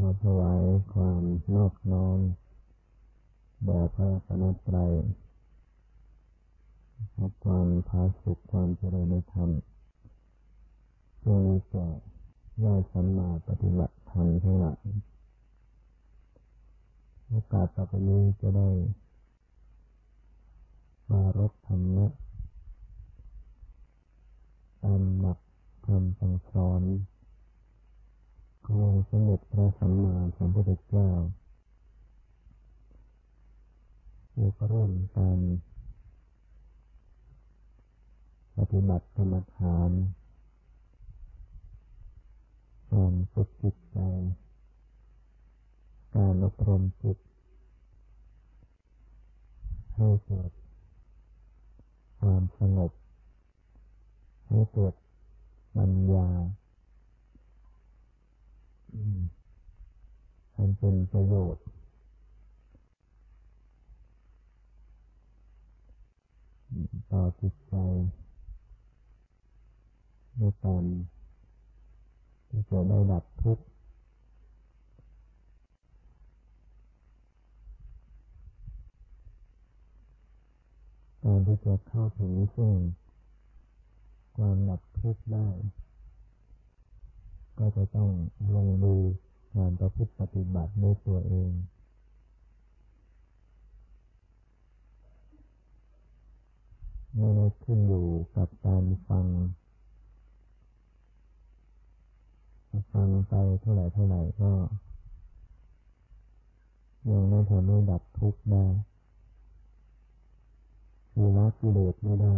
ขอถวายความนอบน้อมแด่พระสนตรัยขอความพาสุขความเจริญในธรรมช่วงนี้ก็ได้สัมมาปฏิบัติธรรมทั้งหลายโอกาสต่อไปนี้จะได้มารบธรรมะตามหลักคำสั่งสอน ของสมเด็จพระสัมมาสัมพุทธเจ้าเราก็เริ่มการปฏิบัติกรรมฐานการฝึกจิตใจ การอบรมจิตให้เกิดความสงบให้เกิดปัญญา อันเป็นประโยชน์ ต่อจิตใจในการที่จะได้ดับทุกข์การที่จะเข้าถึงซึ่งความดับทุกข์ได้ ก็จะต้องลงมืองานประพฤติปฏิบัติด้วยตัวเองไม่ได้ขึ้นอยู่กับการฟัง ฟังไปเท่าไหร่เท่าไหร่ก็ยังไม่ทำให้ดับทุกข์ได้คือละกิเลสไม่ได้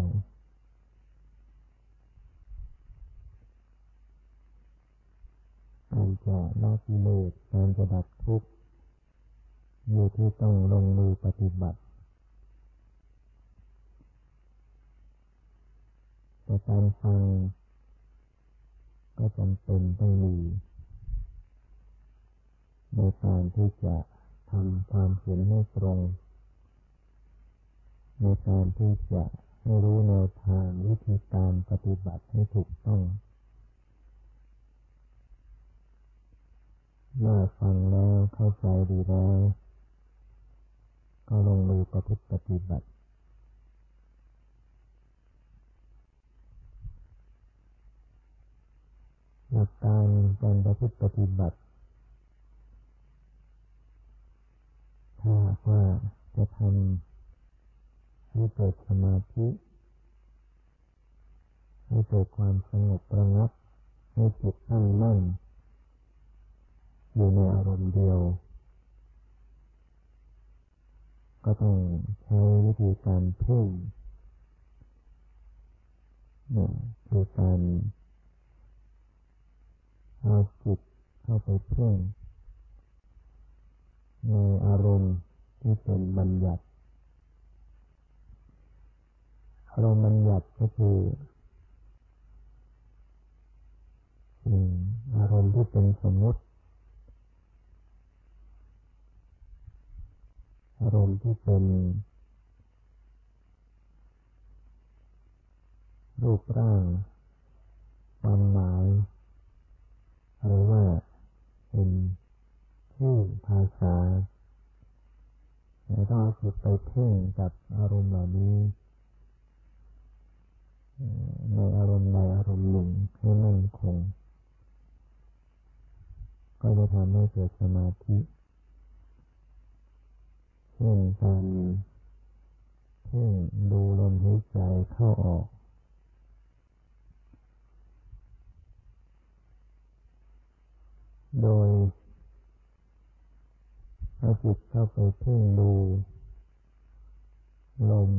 การ จะละกิเลสการจะดับทุกข์อยู่ที่ต้องลงมือปฏิบัติแต่การฟังก็จำเป็นต้องมีในการที่จะทำความเห็นให้ตรง ในการที่จะให้รู้แนวทางวิธีการปฏิบัติให้ถูกต้อง เมื่อฟังแล้วเข้าใจดีแล้ว ก็ลงมือประพฤติปฏิบัติ หลักการการประพฤติปฏิบัติ ถ้าว่าจะทำให้เกิดสมาธิให้เกิดความสงบระงับ ให้จิตตั้งมั่น อยู่ในอารมณ์เดียว ก็ต้องใช้วิธีการเพ่งเนี่ยคือการเอาจิตเข้าไปเพ่งในอารมณ์ที่เป็นบัญญัติ อารมณ์บัญญัติก็คืออารมณ์ที่เป็นสมมติ อารมณ์ที่เป็น รูปร่างความหมายหรือว่าเป็นชื่อภาษาแล้วก็เอาจิตไปเพ่งกับอารมณ์เหล่านี้ในอารมณ์ใดอารมณ์หนึ่งให้มั่นคง ก็จะทำให้เกิดสมาธิ เช่นการเพ่งดูลมหายใจเข้าออก โดยเอาจิตเข้าไปเพ่งดูลม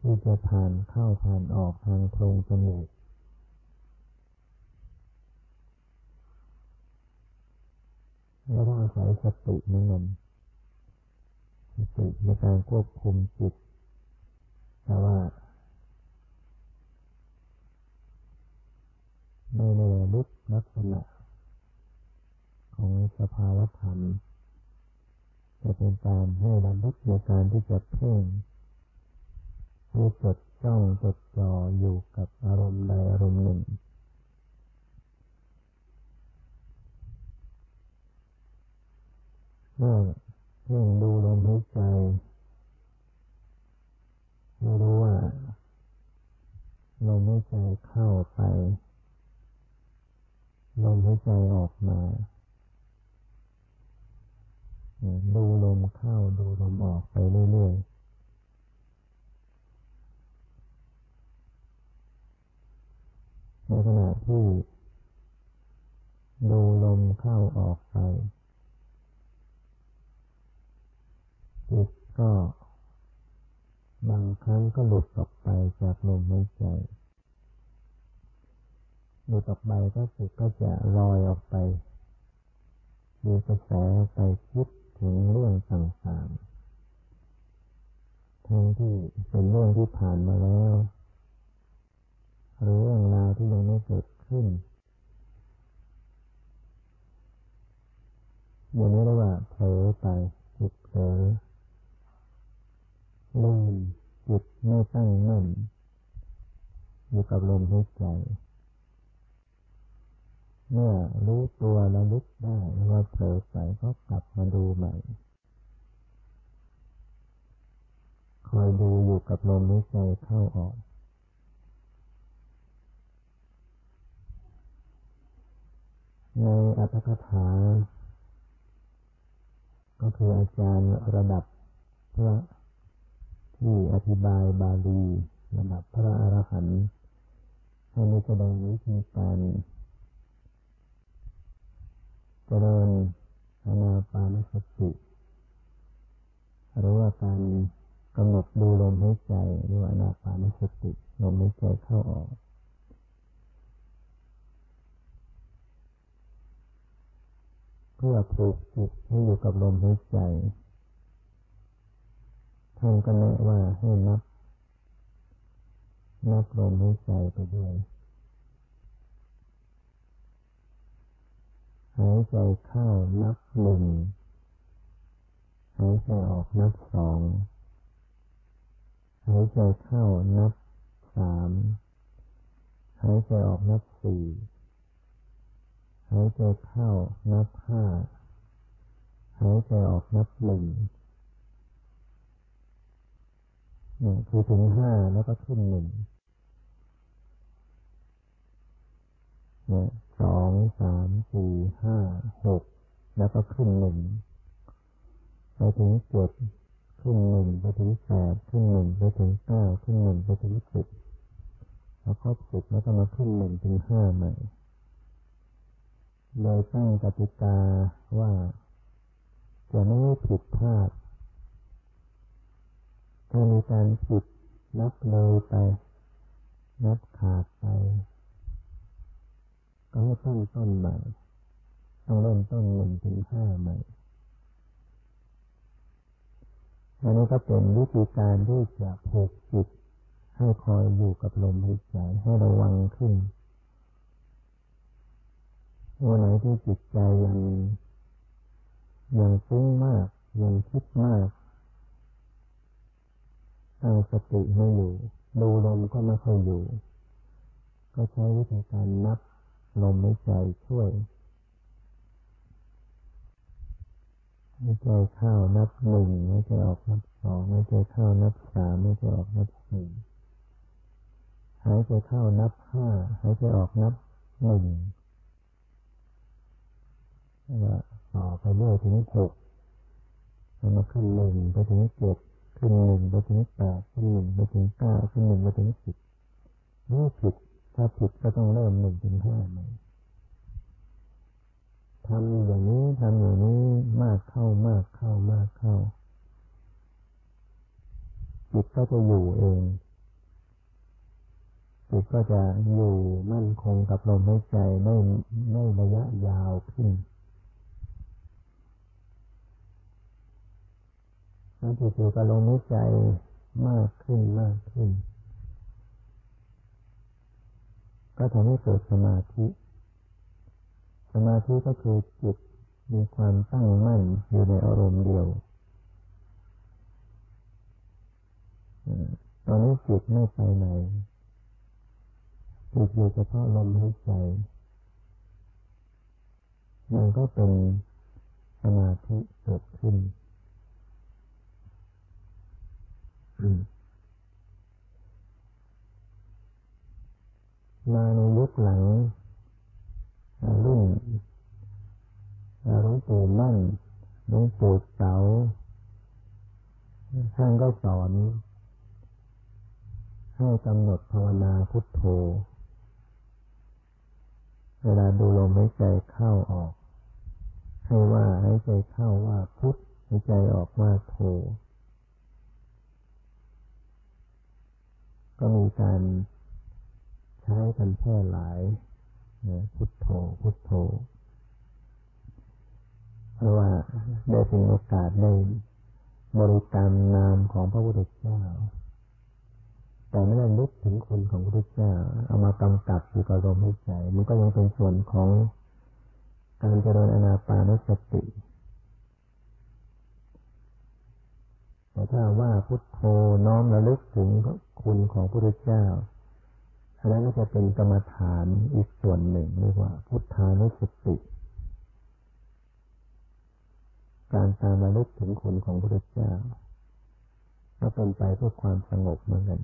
ที่จะผ่านเข้าผ่านออกทางโพรงจมูกแล้วต้องอาศัยสตินั่นเอง สติในการควบคุมจิตแต่ว่าในในลึกลักษณะ ของสภาวธรรม จะเป็นการให้ระลึกในการที่จะเพ่งรู้จดจ้องจดจ่ออยู่กับอารมณ์ใดอารมณ์หนึ่งเมื่อ เพ่งดูลมหายใจไม่รู้ว่าลมหายใจเข้าไป ลมหายใจออกมา ดูลมเข้าดูลมออกไปเรื่อยๆในขณะที่ดูลมเข้าออกไปจิต ก็ บางครั้งก็หลุดออกไปจากลมหายใจ หลุดออกไปก็จิตก็จะลอยออกไป มีกระแสไปคิดถึงเรื่องต่างๆ ทั้งที่เป็นเรื่องที่ผ่านมาแล้ว หรือเรื่องราวที่ยังไม่เกิดขึ้นอย่างนี้เรียกว่าเผลอไปจิตเผลอ ลืมจิตไม่ตั้งมั่นอยู่กับลมหายใจ เมื่อรู้ตัวระลึกได้ว่าเผลอไปก็กลับมาดูใหม่ คอยดูอยู่กับลมหายใจเข้าออกในอัตถกถา ก็คืออาจารย์ระดับพระ ที่อธิบายบาลีระดับพระอรหันต์ให้มีแสดงวิธีการเจริญอนาปานสติหรือว่าการกำหนดดูลมหายใจหรือว่าอนาปานสติลมหายใจเข้าออกเพื่อผูกจิตให้อยู่กับลมหายใจ ท่านก็แนะว่าให้นับ นับลมหายใจไปด้วยหายใจเข้านับหนึ่งหายใจออกนับสองหายใจเข้านับสามหายใจออกนับสี่หายใจเข้านับห้าหายใจออกนับหนึ่ง นี่ยคือถึงห้าแล้วก็ขึ้นหนึ่งเนี่ยสองสามสี่ห้าหกแล้วก็ขึ้นหนึ่งไปถึงเจ็ดขึ้นหนึ่งไปถึงแปดขึ้นหนึ่งไปถึงเก้าขึ้นหนึ่งไปถึงสิบแล้วครบสิบแล้วก็มาขึ้นหนึ่งถึงห้าใหม่โดยตั้งกติกาว่าจะไม่ผิดพลาด ถ้ามีการผิดนับเลยไป นับขาดไป ก็ให้ตั้งต้นใหม่ ต้องเริ่มต้นหนึ่งถึงห้าใหม่อันนี้ก็เป็นวิธีการที่จะผูกจิต ให้คอยอยู่กับลมหายใจให้ระวังขึ้นวันไหนที่จิตใจยังยังฟุ้งมาก ยังคิดมาก ตั้งสติไม่อยู่ดูลมก็ไม่ค่อยอยู่ ก็ใช้วิธีการนับลมในใจช่วยให้ใจเข้านับหนึ่งให้ใจออกนับสองให้ใจเข้านับสามให้ใจออกนับสี่หายใจเข้านับห้าหายใจออกนับหนึ่งแล้วต่อไปเรื่อยถึงหกแล้วมาขึ้นหนึ่งไปถึงเจ็ด ขึ้นหนึ่งไปถึงแปดขึ้นหนึ่งไปถึงเก้าขึ้นหนึ่งไปถึงสิบนี่ผิดถ้าผิดก็ต้องเริ่มหนึ่งถึงห้าใหม่ทำอย่างนี้ทำอย่างนี้มากเข้ามากเข้ามากเข้าจิตก็จะอยู่เองจิตก็จะอยู่มั่นคงกับลมหายใจได้ได้ระยะยาวขึ้น มันจิตอยู่กับลมหายใจมากขึ้นมากขึ้น ก็ทำให้เกิดสมาธิ สมาธิก็คือจิตมีความตั้งมั่นอยู่ในอารมณ์เดียวตอนนี้จิตไม่ไปไหนจิตอยู่เฉพาะลมหายใจมันก็เป็นสมาธิเกิดขึ้น มาในยุคหลังรุ่นหลวงปู่มั่นหลวงปู่เสาท่านก็สอนให้กำหนดภาวนาพุทโธ เวลาดูลมหายใจเข้าออก ให้ว่าหายใจเข้าว่าพุทหายใจออกว่าโธ ก็มีการใช้กันแพร่หลายพุทโธพุทโธเพราะว่าได้เป็นโอกาสได้บริกรรมนามของพระพุทธเจ้า แต่ไม่ได้นึกถึงคนของพระพุทธเจ้า เอามากำกับอยู่กับลมหายใจ มันก็ยังเป็นส่วนของการเจริญอนาปานสติแต่ถ้าว่าพุทโธน้อมระลึกถึง คุณของพระพุทธเจ้าอันนั้นก็จะเป็นกรรมฐานอีกส่วนหนึ่งเรียกว่า พุทธานุสติ การตามระลึกถึงคุณของพระพุทธเจ้า ก็เป็นไปเพื่อความสงบเหมือนกัน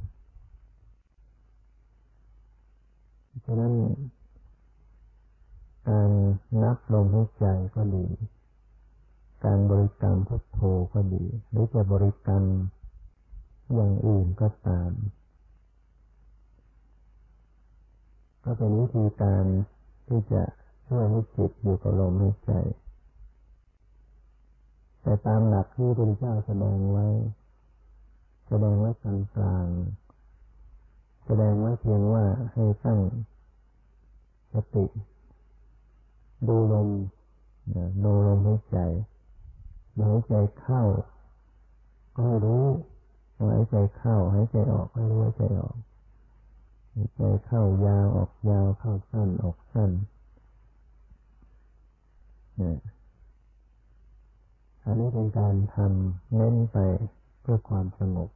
ฉะนั้นการนับลมหายใจก็ดี การบริกรรมพุทโธก็ดี หรือจะบริกรรม อย่างอื่นก็ตาม ก็เป็นวิธีการที่จะช่วยให้จิตอยู่กับลมหายใจ แต่ตามหลักที่พระเจ้าแสดงไว้ แสดงไว้กลางกลางแสดงไว้เพียงว่าให้ตั้งสติดูลมดูลมหายใจหายใจเข้า ก็รู้ หายใจเข้าหายใจออกให้รู้หายใจออกหายใจเข้ายาวออกยาวเข้าสั้นออกสั้นเนี่ยอันนี้เป็นการทำเน้นไปเพื่อความสงบ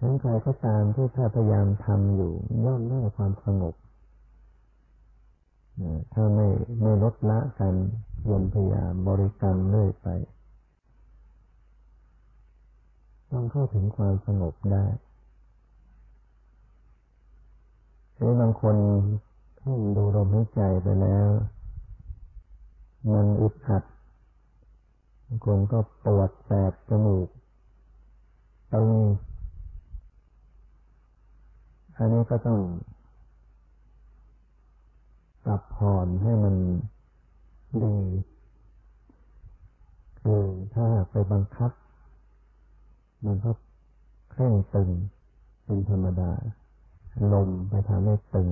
ทั้งใครก็ตามที่ถ้าพยายามทำอยู่ย่อมได้ความสงบ ถ้าไม่ไม่ลดละกันยนพยายามบริกรรมเรื่อยไป ต้องเข้าถึงความสงบได้หรือบางคนที่ดูลมหายใจไปแล้ว มันอึดอัดบางคนก็ปวดแสบจมูกตึงอันนี้ก็ต้องปรับผ่อนให้มันดีคือถ้าไปบังคับ มันก็เคร่งตึงเป็นธรรมดา ลมไปทำให้ตึง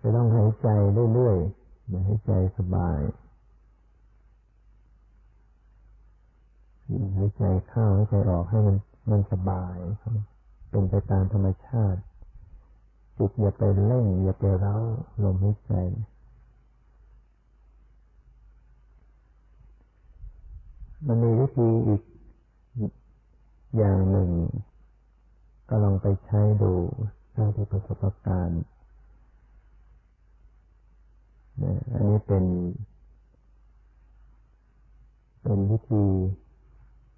จะต้องหายใจเรื่อยๆอย่าให้ใจสบายหายใจเข้าหายใจออกให้มันมันสบาย เป็นไปตามธรรมชาติจิตอย่าไปเล่งอย่าไปเร้าลมหายใจ มันมีวิธีอีกอย่างหนึ่ง ก็ลองไปใช้ดูถ้าที่ประสบการณ์อันนี้เป็น เป็นวิธี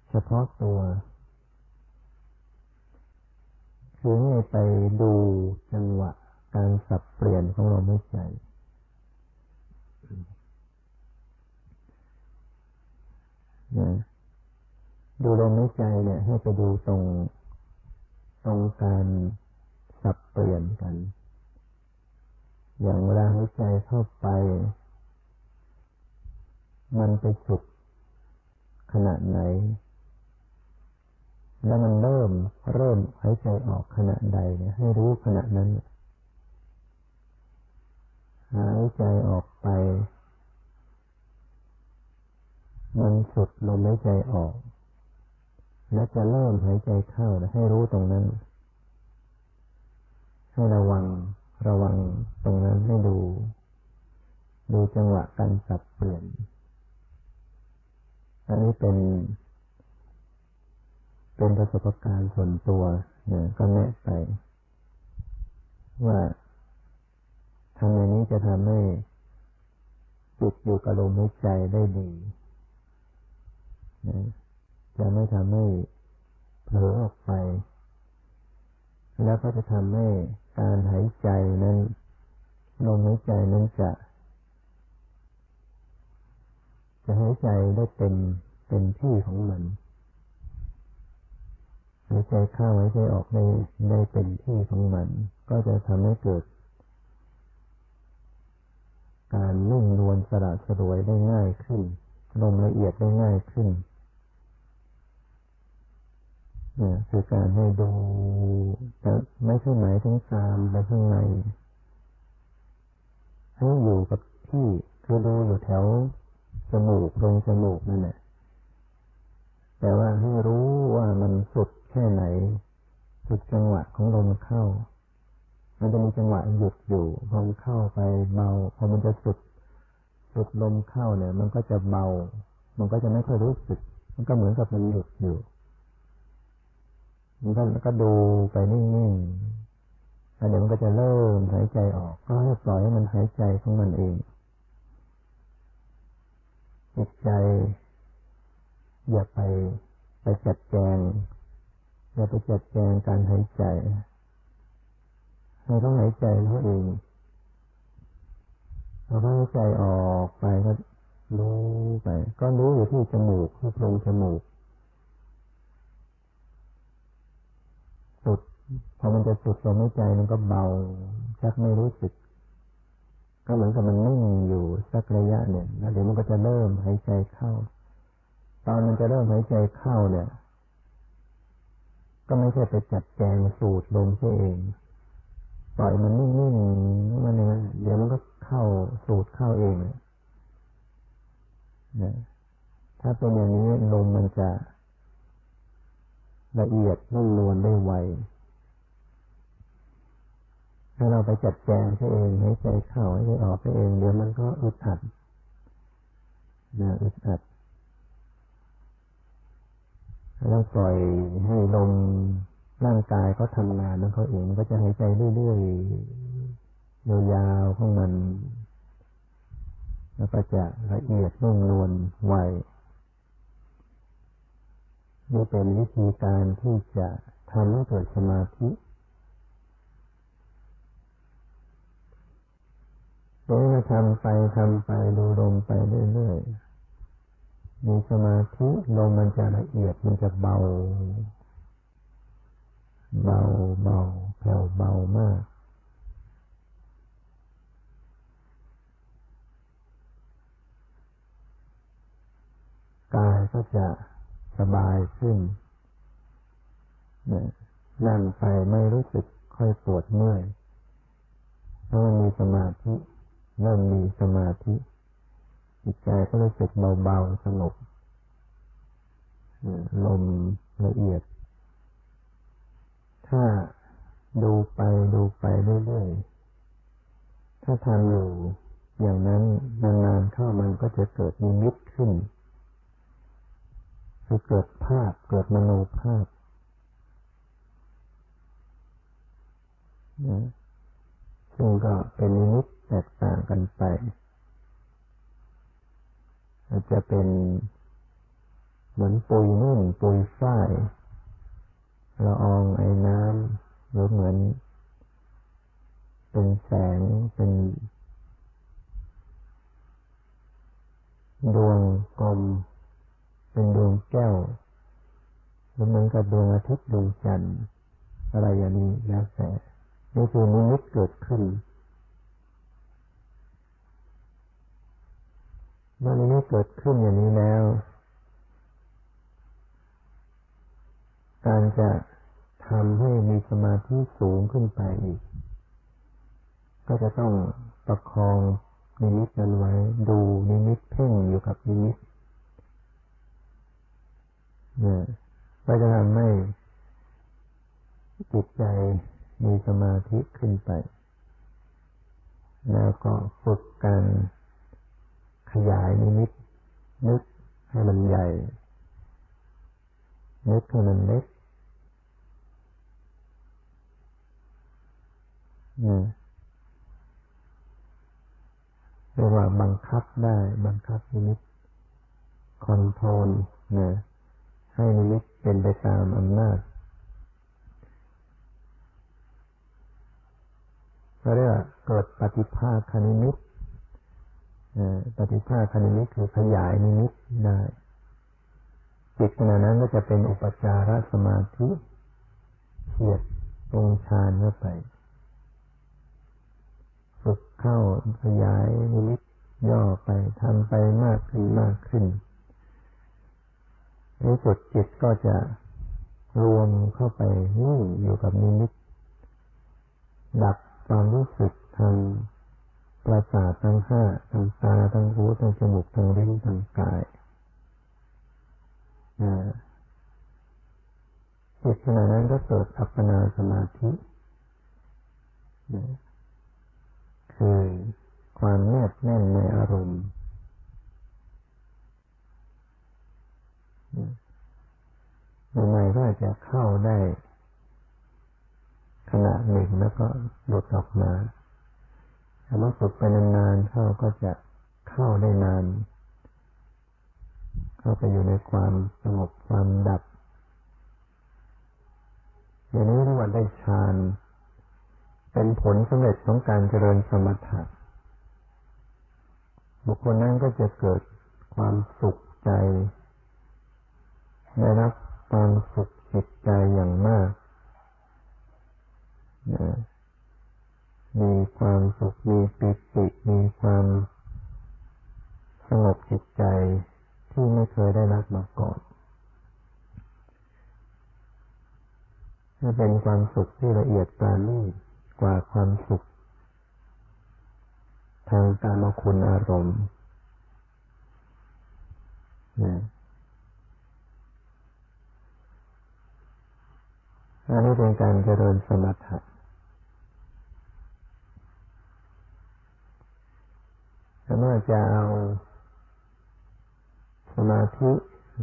เฉพาะตัวคือให้ไปดูจังหวะการสับเปลี่ยนของลมหายใจ นะดูลมหายใจเนี่ย ให้ไปดูตรงตรงการสับเปลี่ยนกัน อย่างเวลาหายใจเข้าไป มันไปสุดขนาดไหน แล้วมันเริ่มเริ่มหายใจออกขณะใดเนี่ยให้รู้ขณะนั้น หายใจออกไป มันสุดลมหายใจออก และจะเริ่มหายใจเข้าให้รู้ตรงนั้น ให้ระวังระวังตรงนั้นให้ดู ดูจังหวะการสับเปลี่ยน อันนี้เป็น เป็นประสบการณ์ส่วนตัวเนี่ยก็แนะไปว่าทำอย่างนี้จะทำให้จิตอยู่กับลมหายใจได้ดี จะไม่ทำให้เผลอออกไป แล้วก็จะทำให้การหายใจนั้นลมหายใจนั้นจะ จะหายใจได้เต็มเต็มที่ของมันหายใจเข้าหายใจออกได้ได้เต็มที่ของมัน ก็จะทำให้เกิด การนุ่งนวลสละสลวยได้ง่ายขึ้นลมละเอียดได้ง่ายขึ้น นี่คือการให้ดูแต่ไม่ใช่หมายถึงตามไปข้างในให้อยู่กับที่คือดูอยู่แถวจมูกตรงจมูกนั่นแหละแต่ว่าให้รู้ว่ามันสุดแค่ไหนสุดจังหวะของลมเข้า มันจะมีจังหวะหยุดอยู่พอมันเข้าไปเบาพอมันจะสุดสุดลมเข้าเนี่ย มันก็จะเบา มันก็จะไม่ค่อยรู้สึก มันก็เหมือนกับมันหยุดอยู่ มันก็แล้วก็ดูไปนิ่งๆแล้วเดี๋ยวมันก็จะเริ่มหายใจออก ก็ให้ปล่อยให้มันหายใจของมันเองจิตใจอย่าไปไปจัดแจงอย่าไปจัดแจงการหายใจเราต้องหายใจเขาเองเราหายใจออกไปก็รู้ไป ก็รู้อยู่ที่จมูกที่โพรงจมูก สุด พอมันจะสุดลมหายใจมันก็เบาชักไม่รู้สึก ก็เหมือนกับมันนิ่งอยู่สักระยะเนี่ยแล้วเดี๋ยวมันก็จะเริ่มหายใจเข้า ตอนมันจะเริ่มหายใจเข้าเนี่ย ก็ไม่ใช่ไปจัดแจงสูดลมเสียเองปล่อยมันนิ่งๆมันเนี่ยเดี๋ยวมันก็เข้าสูดเข้าเองเนี่ยถ้าเป็นอย่างนี้ลมมันจะละเอียดนุ่มนวลได้ไว ถ้าเราไปจัดแจงเสียเองให้ใจเข้าให้ใจออกเสียเองเดี๋ยวมันก็อึดอัดนะอึดอัดแล้วปล่อยให้ลมร่างกายเขาทำงานนั้นเขาเองก็จะหายใจเรื่อยๆยาวๆของมัน แล้วก็จะละเอียดนุ่มนวลไวนี่เป็นวิธีการที่จะทำให้เกิดสมาธิ โดยทำไปทำไปดูลมไปเรื่อยๆ มีสมาธิลมมันจะละเอียดมันจะเบา เบาเบาแผ่วเบามาก กายก็จะสบายขึ้นนั่งไปไม่รู้สึกค่อยปวดเมื่อยเพราะมีสมาธิ เริ่มมีสมาธิจิตใจก็รู้สึกเบาๆสงบลมละเอียด ถ้าดูไปดูไปเรื่อยๆ ถ้าทำอยู่อย่างนั้นนานๆเข้ามันก็จะเกิดนิมิตขึ้น คือเกิดภาพเกิดมโนภาพนะซึ่งก็เป็นนิมิต แตกต่างกันไป อาจจะเป็นเหมือนปุยนุ่นปุยฝ้ายละอองไอ้น้ำหรือเหมือน เป็นแสงเป็นดวงกลมเป็นดวงแก้วหรือเหมือนกับดวงอาทิตย์ดวงจันทร์อะไรอย่างนี้แล้วแต่นี่คือนิมิตเกิดขึ้นเมื่อนี้เกิดขึ้นอย่างนี้แล้ว การจะทำให้มีสมาธิสูงขึ้นไปอีก ก็จะต้องประคองนิมิตนั้นไว้ ดูนิมิตเพ่งอยู่กับนิมิตเนี่ยก็จะทำให้จิตใจมีสมาธิขึ้นไป แล้วก็ฝึกการ ขยายนิมิตนึกให้มันใหญ่ นึกให้มันเล็กรียกว่าบังคับได้ บังคับนิมิต control นะให้นิมิตเป็นไปตามอำนาจเขาเรียกว่าเกิดปฏิภาคนิมิต ปฏิภาคนิมิตคือขยายนิมิตได้จิตขณะนั้นก็จะเป็นอุปจารสมาธิเฉียดตรงฌานเข้าไปฝึกเข้าขยายนิมิตย่อไปทำไปมากขึ้นมากขึ้นในสุดจิตก็จะรวมเข้าไปนี่อยู่กับนิมิต ดับความรู้สึกทาง ประสาททั้งห้าทางตาทางหูทางจมูกทางลิ้นทางกายจิตขณะนั้นก็เกิดอัปปนาสมาธิคือความแนบแน่นในอารมณ์ใหม่ๆก็จะเข้าได้ขณะหนึ่งแล้วก็หลุดออกมา ถ้ามาฝึกไปนานๆเข้าก็จะเข้าได้นาน เข้าไปอยู่ในความสงบความดับอย่างนี้เรียกว่าได้ฌาน เป็นผลสำเร็จของการเจริญสมถะบุคคลนั้นก็จะเกิดความสุขใจได้รับความสุขจิตใจอย่างมาก มีความสุข มีปิติ มีความสงบจิตใจที่ไม่เคยได้รับมาก่อนจะเป็นความสุขที่ละเอียดปราณีตกว่าความสุข ทางการมคุณอารมณ์อันนี้เป็นการเจริญสมถะ ถ้าเมื่อจะเอาสมาธิ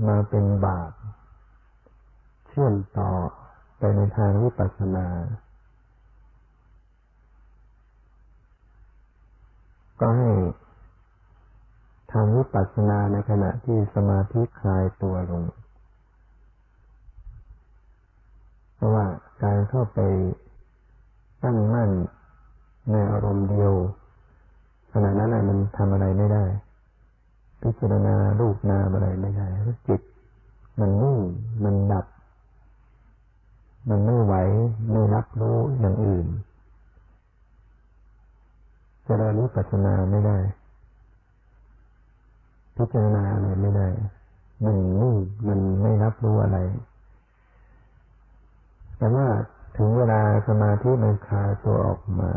มาเป็นบาปเชื่อมต่อไปในทางวิปัสสนา ก็ให้ทางวิปัสสนาในขณะที่สมาธิคลายตัวลง เพราะว่าการเข้าไปตั้งมั่นในอารมณ์เดียว ขณะนั้นมันทำอะไรไม่ได้ พิจารณารูปนามอะไรไม่ได้จิต มันนิ่งมันดับ มันไม่ไหวไม่รับรู้อย่างอื่นจะริญปัสนาไม่ได้ พิจารณาอะไรไม่ได้ มันนิ่งมันไม่รับรู้อะไร แต่ว่าถึงเวลาสมาธิมันคลายตัวออกมา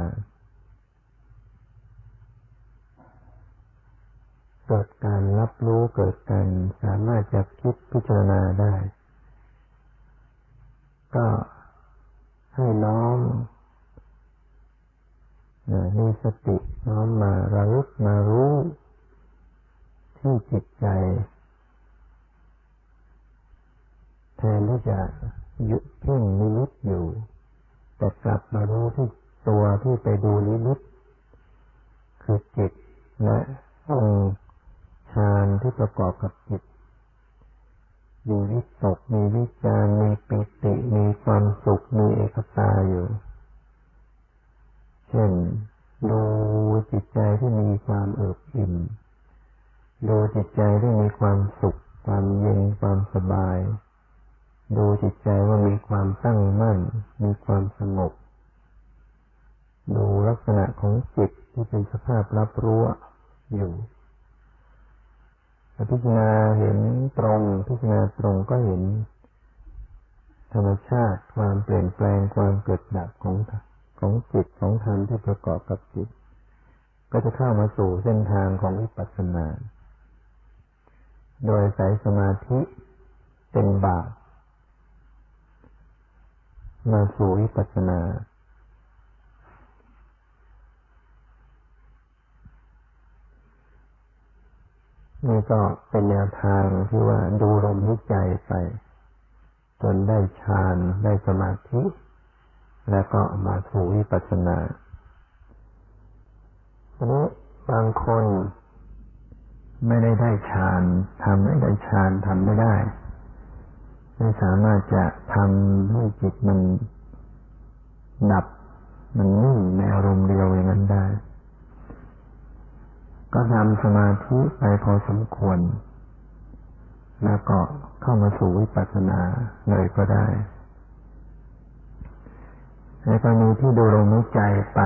เกิดการรับรู้เกิดการสามารถจะคิดพิจารณาได้ ก็ให้น้อมมีสติน้อมมาระลึกมารู้ ที่จิตใจ แทนที่จะยึดเพ่งนิมิตอยู่ แต่กลับมารู้ที่ตัวที่ไปดูนิมิตคือจิตและอง ฌานที่ประกอบกับจิต มีวิตก มีวิจารมีปิติ มีความสุข มีเอกตาอยู่ เช่น ดูจิตใจที่มีความเอิบอิ่ม ดูจิตใจที่มีความสุข ความเย็น ความสบาย ดูจิตใจว่ามีความตั้งมั่น มีความสงบ ดูลักษณะของจิตที่เป็นสภาพรับรู้อยู่ พิจารณาเห็นตรง พิจารณาตรงก็เห็น ธรรมชาติความเปลี่ยนแปลงความเกิดดับของของจิตของธรรมที่ประกอบกับจิต ก็จะเข้ามาสู่เส้นทางของวิปัสสนา โดยสายสมาธิเป็นบาปมาสู่วิปัสสนา นี่ก็เป็นแนวทางที่ว่าดูลมหายใจไป จนได้ฌานได้สมาธิ แล้วก็มาสู่วิปัสสนาทีนี้บางคนไม่ได้ได้ฌานทำไม่ได้ฌานทำไม่ได้ ไม่สามารถจะทำให้จิตมันดับมันนิ่งในอารมณ์เดียวอย่างนั้นได้ ก็ทำสมาธิไปพอสมควร แล้วก็เข้ามาสู่วิปัสสนาเลยก็ได้ในกรณีที่ดูลมหายใจไป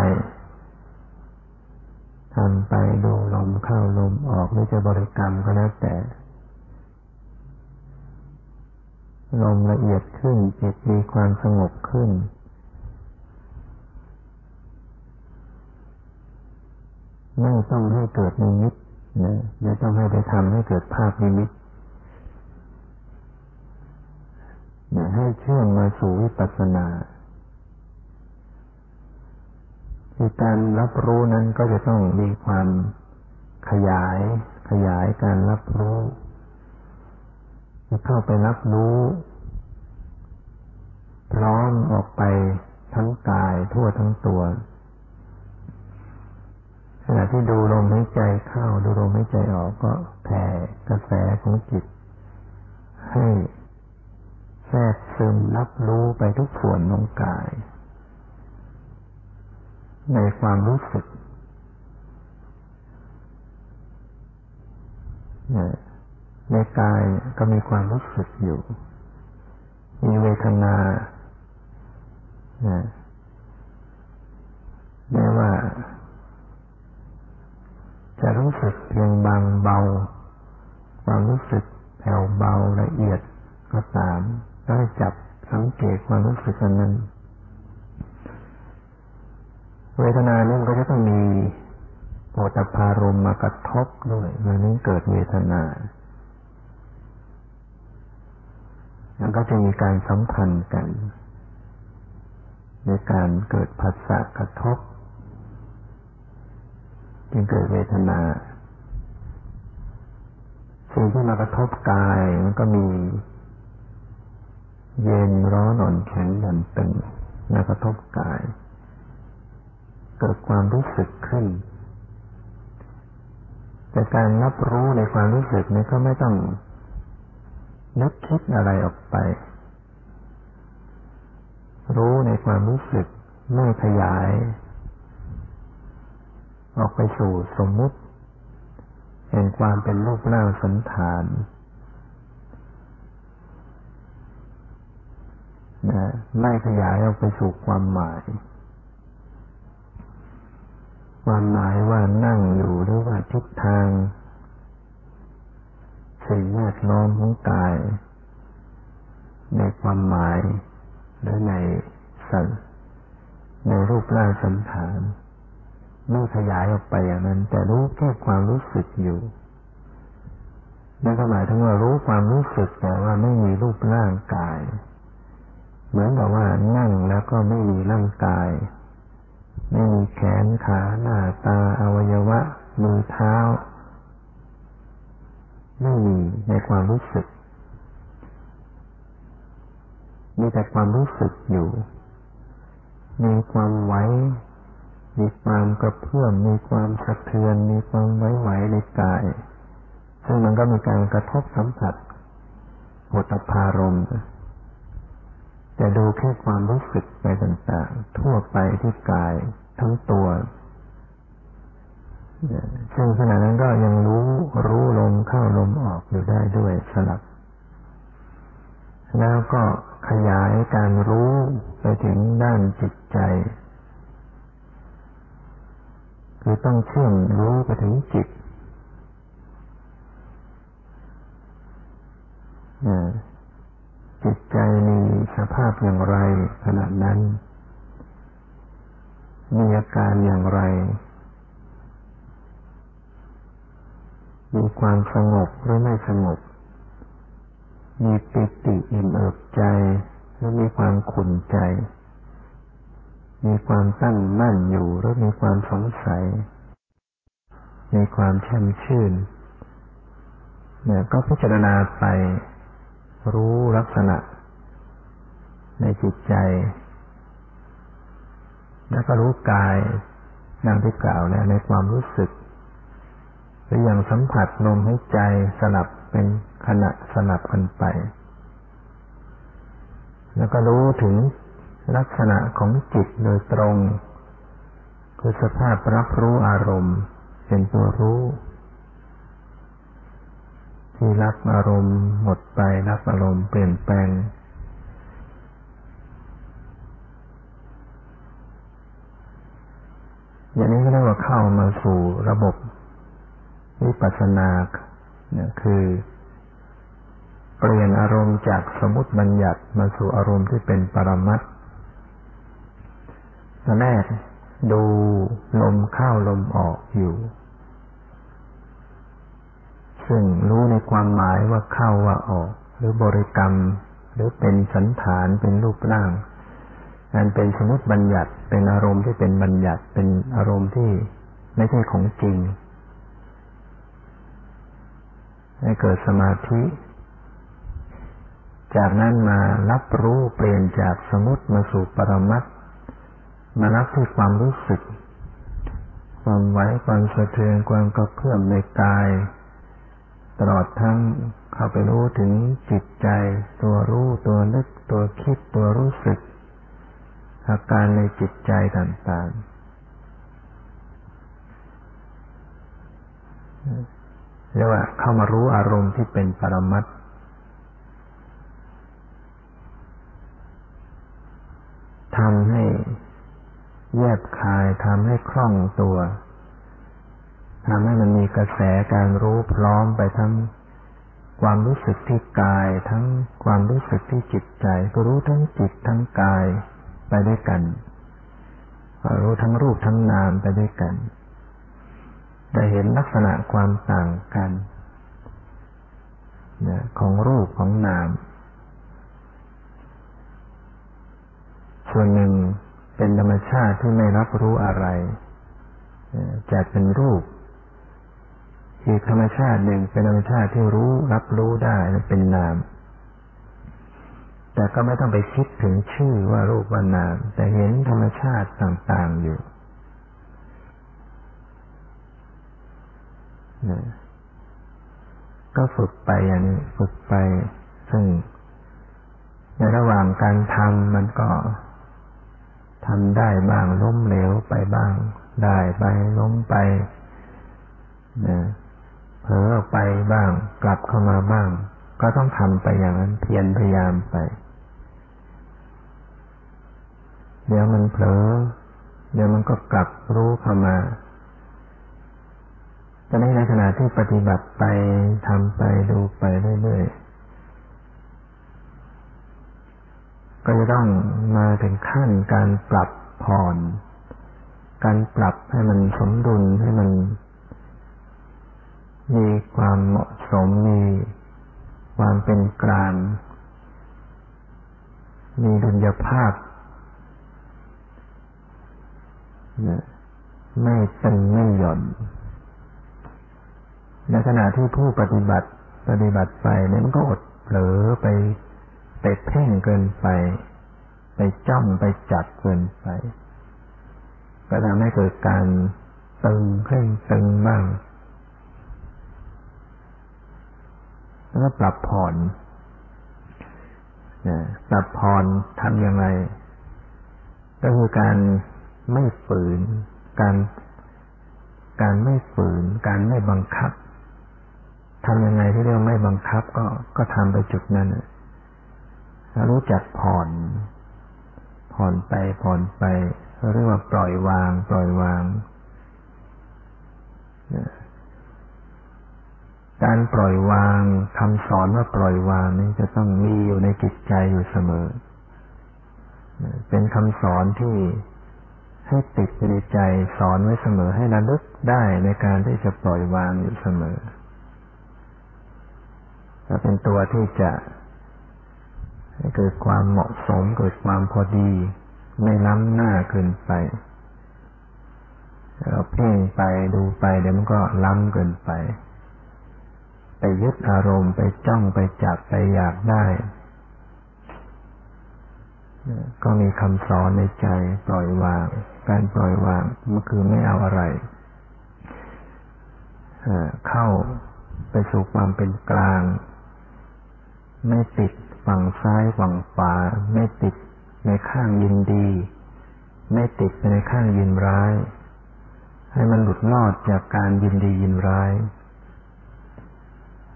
ทำไปดูลมเข้าลมออกไม่จะบริกรรมก็แล้วแต่ ลมละเอียดขึ้นจิตมีความสงบขึ้น ไม่ต้องให้เกิดนิมิตนะไม่ต้องให้ไปทำให้เกิดภาพนิมิตให้เชื่อมมาสู่วิปัสสนาคือการรับรู้นั้นก็จะต้องมีความขยาย ขยายการรับรู้จะเข้าไปรับรู้ พร้อมออกไปทั้งกายทั่วทั้งตัว ขณะที่ดูลมหายใจเข้า ดูลมหายใจออกก็แผ่กระแสของจิต ให้แทรกซึมรับรู้ไปทุกส่วนของกาย ในความรู้สึกในกายก็มีความรู้สึกอยู่ มีเวทนาแม้ว่า จะรู้สึกเพียงบางเบา ความรู้สึกแผ่วเบาละเอียดก็ตามก็จับสังเกตความรู้สึกนั้น เวทนานี่ยก็จะต้องมีโอตพารมมากระทบด้วยมันนี้เกิดเวทนาแล้วก็จะมีการสัมพันธ์กันในการเกิดผัสสะกระทบ จึงเกิดเวทนาสิ่งที่มากระทบกายมันก็มี เย็นร้อนอ่อนแข็งหย่อนตึงมากระทบกาย เกิดความรู้สึกขึ้น แต่การรับรู้ในความรู้สึกนี้ก็ไม่ต้องนึกคิดอะไรออกไป รู้ในความรู้สึกไม่ขยาย ออกไปสู่สมมุติเห็นความเป็นรูปร่างสันฐานนะไม่ขยายออกไปสู่ความหมาย ความหมายว่านั่งอยู่หรือว่าทิศทาง สิ่งแวดล้อมของกาย ในความหมายหรือในสันในรูปร่างสันฐาน ไม่ขยายออกไปอย่างนั้น แต่รู้แค่ความรู้สึกอยู่นั่นก็หมายถึงว่ารู้ความรู้สึกแต่ว่าไม่มีรูปร่างกาย เหมือนกับว่านั่งแล้วก็ไม่มีร่างกาย ไม่มีแขนขาหน้าตาอวัยวะ มือเท้า ไม่มีในความรู้สึก มีแต่ความรู้สึกอยู่ มีความไหว มีความกระเพื่อมมีความสะเทือน มีความไหวๆในกาย ซึ่งมันก็มีการกระทบสัมผัสหดพารมจะดูแค่ความรู้สึกไปต่างๆ ทั่วไปที่กายทั้งตัว ซึ่งขณะนั้นก็ยังรู้รู้ลมเข้าลมออกอยู่ได้ด้วยสลับ แล้วก็ขยายการรู้ไปถึงด้านจิตใจ คือต้องเชื่อมรู้ไปถึงจิตจิตใจมีสภาพอย่างไรขณะนั้น มีอาการอย่างไร มีความสงบหรือไม่สงบ มีปิติอิ่มเอิบใจ หรือมีความขุ่นใจ มีความตั้งมั่นอยู่หรือมีความสงสัย มีความแช่มชื่น เนี่ยก็พิจารณาไปรู้ลักษณะ ในจิตใจ แล้วก็รู้กายดังที่กล่าวแล้วในความรู้สึกหรืออย่างสัมผัสลมหายใจสลับเป็นขณะสลับกันไป แล้วก็รู้ถึง ลักษณะของจิตโดยตรงคือสภาพรับรู้อารมณ์ เป็นตัวรู้ ที่รับอารมณ์หมดไปรับอารมณ์เปลี่ยนแปลง อย่างนี้ก็เรียกว่าเข้ามาสู่ระบบวิปัสสนาเนี่ยคือเปลี่ยนอารมณ์จากสมมติบัญญัติมาสู่อารมณ์ที่เป็นปรมัตถ ตอนแรกดูลมเข้าลมออกอยู่ ซึ่งรู้ในความหมายว่าเข้าว่าออก หรือบริกรรม หรือเป็นสันฐานเป็นรูปร่างนั่นเป็นสมมติบัญญัติเป็นอารมณ์ที่เป็นบัญญัติเป็นอารมณ์ที่ไม่ใช่ของจริง ให้เกิดสมาธิ จากนั้นมารับรู้เปลี่ยนจากสมมติมาสู่ปรมัต มารับที่ความรู้สึก ความไหวความสะเทือนความกระเพื่อมในกาย ตลอดทั้งเข้าไปรู้ถึงจิตใจ ตัวรู้ตัวนึกตัวคิดตัวรู้สึก อาการในจิตใจต่างๆเรียกว่าเข้ามารู้อารมณ์ที่เป็นปรมัตทำให้ แยบคายทำให้คล่องตัวทำให้มันมีกระแสการรู้พร้อมไปทั้งความรู้สึกที่กาย ทั้งความรู้สึกที่จิตใจก็รู้ทั้งจิตทั้งกายไปด้วยกันรู้ทั้งรูปทั้งนามไปด้วยกันได้เห็นลักษณะความต่างกันของรูปของนาม ส่วนหนึ่ง เป็นธรรมชาติที่ไม่รับรู้อะไรจะเป็นรูป อีกธรรมชาติหนึ่งเป็นธรรมชาติที่รู้รับรู้ได้เป็นนาม แต่ก็ไม่ต้องไปคิดถึงชื่อว่ารูปว่านาม แต่เห็นธรรมชาติต่าง ๆอยู่ก็ฝึกไปอย่างนี้ฝึกไป ซึ่งในระหว่างการทำมันก็ ทำได้บ้างล้มเหลวไปบ้าง ได้ไปล้มไปเผลอไปบ้าง กลับเข้ามาบ้าง ก็ต้องทำไปอย่างนั้นเพียรพยายามไป เดี๋ยวมันเผลอ เดี๋ยวมันก็กลับรู้เข้ามาแต่ในขณะที่ปฏิบัติไปทำไปดูไปเรื่อยๆ ก็จะต้องมาถึงขั้นการปรับผ่อน การปรับให้มันสมดุลให้มัน มีความเหมาะสมมีความเป็นกลาง มีดุลยภาพไม่ตึงไม่หย่อน ในขณะที่ผู้ปฏิบัติปฏิบัติไปเนี่ยมันก็อดเผลอไป ไปเพ่งเกินไป ไปจ้องไปจับเกินไป ก็ทำให้เกิดการตึงเพ่งตึงบ้าง แล้วก็ปรับผ่อนปรับผ่อนทำยังไงก็คือการไม่ฝืน การการไม่ฝืน การไม่บังคับทำยังไงที่เรียกไม่บังคับก็ก็ทำไปจุดนั้น รู้จักผ่อน ผ่อนไปผ่อนไปเรียกว่าปล่อยวาง ปล่อยวาง การปล่อยวางคำสอนว่าปล่อยวางนี้จะต้องมีอยู่ในจิตใจอยู่เสมอ เป็นคำสอนที่ให้ติดในใจสอนไว้เสมอให้ระลึกได้ในการที่จะปล่อยวางอยู่เสมอจะเป็นตัวที่จะ เกิดความเหมาะสมเกิดความพอดี ไม่ล้ำหน้าเกินไปเราเพ่งไปดูไปเดี๋ยวมันก็ล้ำเกินไป ไปยึดอารมณ์ไปจ้องไปจับไปอยากได้ ก็มีคำสอนในใจปล่อยวาง การปล่อยวางมันคือไม่เอาอะไรเข้าไปสู่ความเป็นกลาง ไม่ติด ฝั่งซ้ายฝั่งขวาไม่ติดในข้างยินดี ไม่ติดในข้างยินร้าย ให้มันหลุดรอดจากการยินดียินร้าย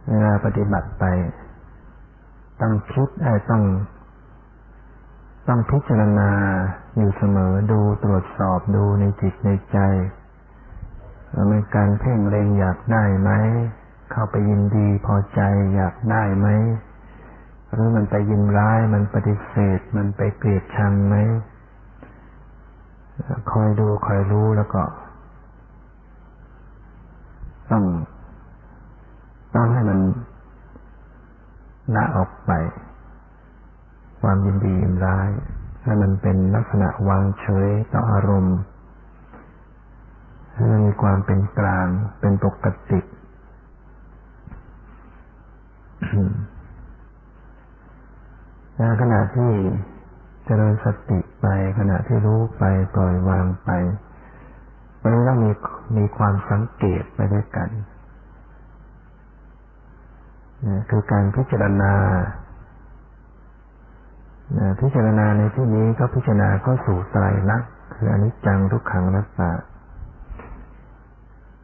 เวลาปฏิบัติไป ต้องคิดไอ้ต้อง ต้องพิจารณาอยู่เสมอดูตรวจสอบดูในจิตในใจว่ามันการเพ่งเล็งอยากได้ไหม เข้าไปยินดีพอใจอยากได้ไหม หรือมันไปยินร้าย มันปฏิเสธ มันไปเกลียดชังไหมคอยดูคอยรู้แล้วก็ต้องต้องให้มันละออกไป ความยินดียินร้าย ให้มันเป็นลักษณะวางเฉยต่ออารมณ์ให้มันมีความเป็นกลางเป็นปกติ ในขณะที่เจริญสติไปขณะที่รู้ไปปล่อยวางไปมันต้องมีมีความสังเกตไปด้วยกันนะคือการพิจารณานะพิจารณาในที่นี้ก็พิจารณาเข้าสู่ไตรลักษณ์คืออนิจจังทุกขังนัตตา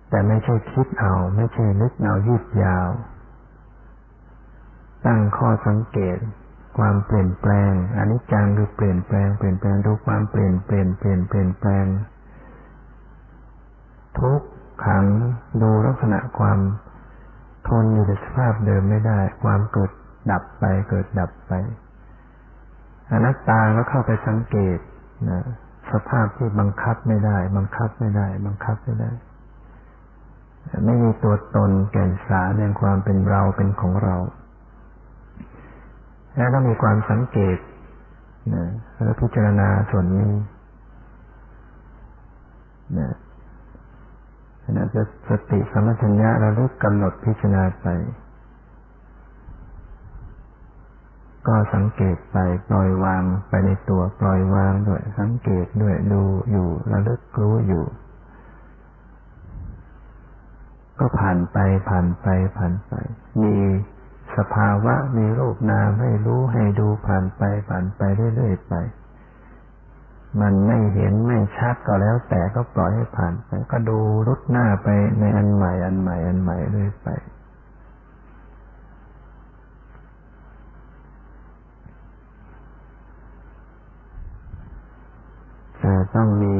แต่ไม่ใช่คิดเอา ไม่ใช่นึกเอายืดยาว ตั้งข้อสังเกต ความเปลี่ยนแปลงอนิจจังคือเปลี่ยนแปลงเปลี่ยนแปลงดูความเปลี่ยนเปลี่ยนเปลี่ยนเปลี่ยนแปลง ทุกขังดูลักษณะความทนอยู่ในสภาพเดิมไม่ได้ ความเกิดดับไปเกิดดับไปอนัตตาก็เข้าไปสังเกตนะสภาพที่บังคับไม่ได้ บังคับไม่ได้ บังคับไม่ได้ ไม่มีตัวตนแก่นสารในความเป็นเราเป็นของเรา แล้วต้องมีความสังเกตนะแล้วพิจารณาส่วนนี้นะขณะจะสติสมัชัญญะเราลึกกำหนดพิจารณาไป ก็สังเกตไปปล่อยวางไปในตัวปล่อยวางด้วย สังเกตด้วยดูอยู่ระลึกรู้อยู่ ก็ผ่านไปผ่านไปผ่านไป มี สภาวะมีรูปนามให้รู้ให้ดูผ่านไปผ่านไปเรื่อยๆไป มันไม่เห็นไม่ชัดก็แล้ว แต่ก็ปล่อยให้ผ่านไป ก็ดูรุดหน้าไปในอันใหม่อันใหม่อันใหม่เรื่อยไป แต่ต้องมี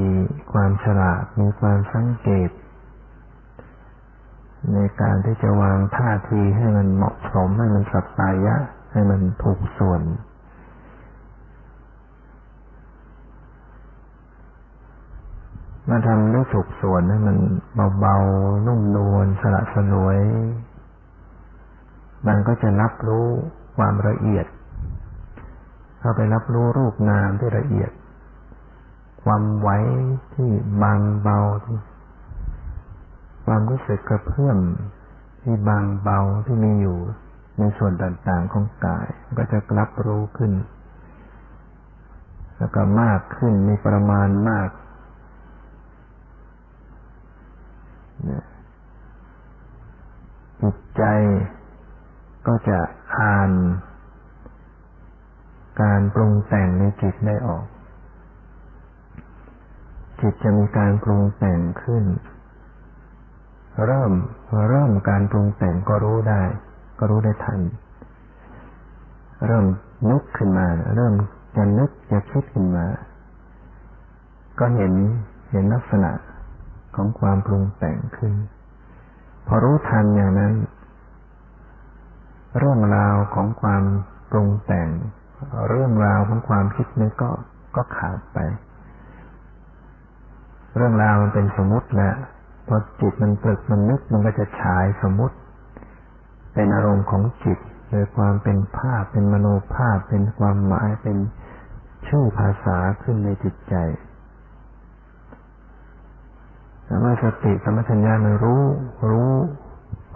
ความฉลาดมีความสังเกต ในการที่จะวางท่าทีให้มันเหมาะสมให้มันสัตตายะ ให้มันถูกส่วน มาทำด้วยสุขส่วนให้มันเบาๆนุ่มนวลสละสลวย มันก็จะรับรู้ความละเอียด เข้าไปรับรู้รูปนามที่ละเอียด ความไหวที่บางเบาที่ ความรู้สึกกระเพื่อมที่บางเบาที่มีอยู่ในส่วนต่างๆของกายก็จะรับรู้ขึ้น แล้วก็มากขึ้นมีประมาณมากจิตใจก็จะอ่าน การปรุงแต่งในจิตได้ออก จิตจะมีการปรุงแต่งขึ้น เริ่มเริ่มการปรุงแต่งก็รู้ได้ ก็รู้ได้ทัน เริ่มนึกขึ้นมา เริ่มจะนึกจะคิดขึ้นมา ก็เห็นเห็นลักษณะของความปรุงแต่งขึ้น พอรู้ทันอย่างนั้น เรื่องราวของความปรุงแต่ง เรื่องราวของความคิดนี้ก็ก็ขาดไป เรื่องราวมันเป็นสมมติแล้ว พอจิตมันตรึกมันนึกมันก็จะฉายสมมติ เป็นอารมณ์ของจิตโดยความเป็นภาพเป็นมโนภาพเป็นความหมายเป็นชื่อภาษาขึ้นในจิตใจแต่ว่าสติสมัชัญญามันรู้ รู้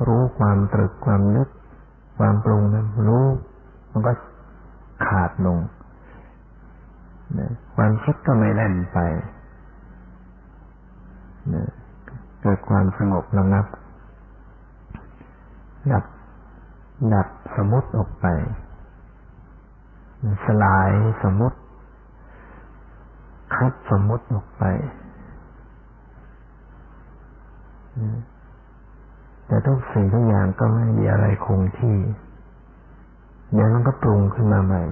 รู้ความตรึกความนึก ความปรุงนั้นรู้ มันก็ขาดลงความคิดก็ไม่แล่นไป เกิดความสงบระงับ ดับ ดับสมมติออกไป สลายสมมติคัดสมมติออกไป แต่ทุกสิ่งทุกอย่างก็ไม่มีอะไรคงที่ เดี๋ยวมันก็ปรุงขึ้นมาใหม่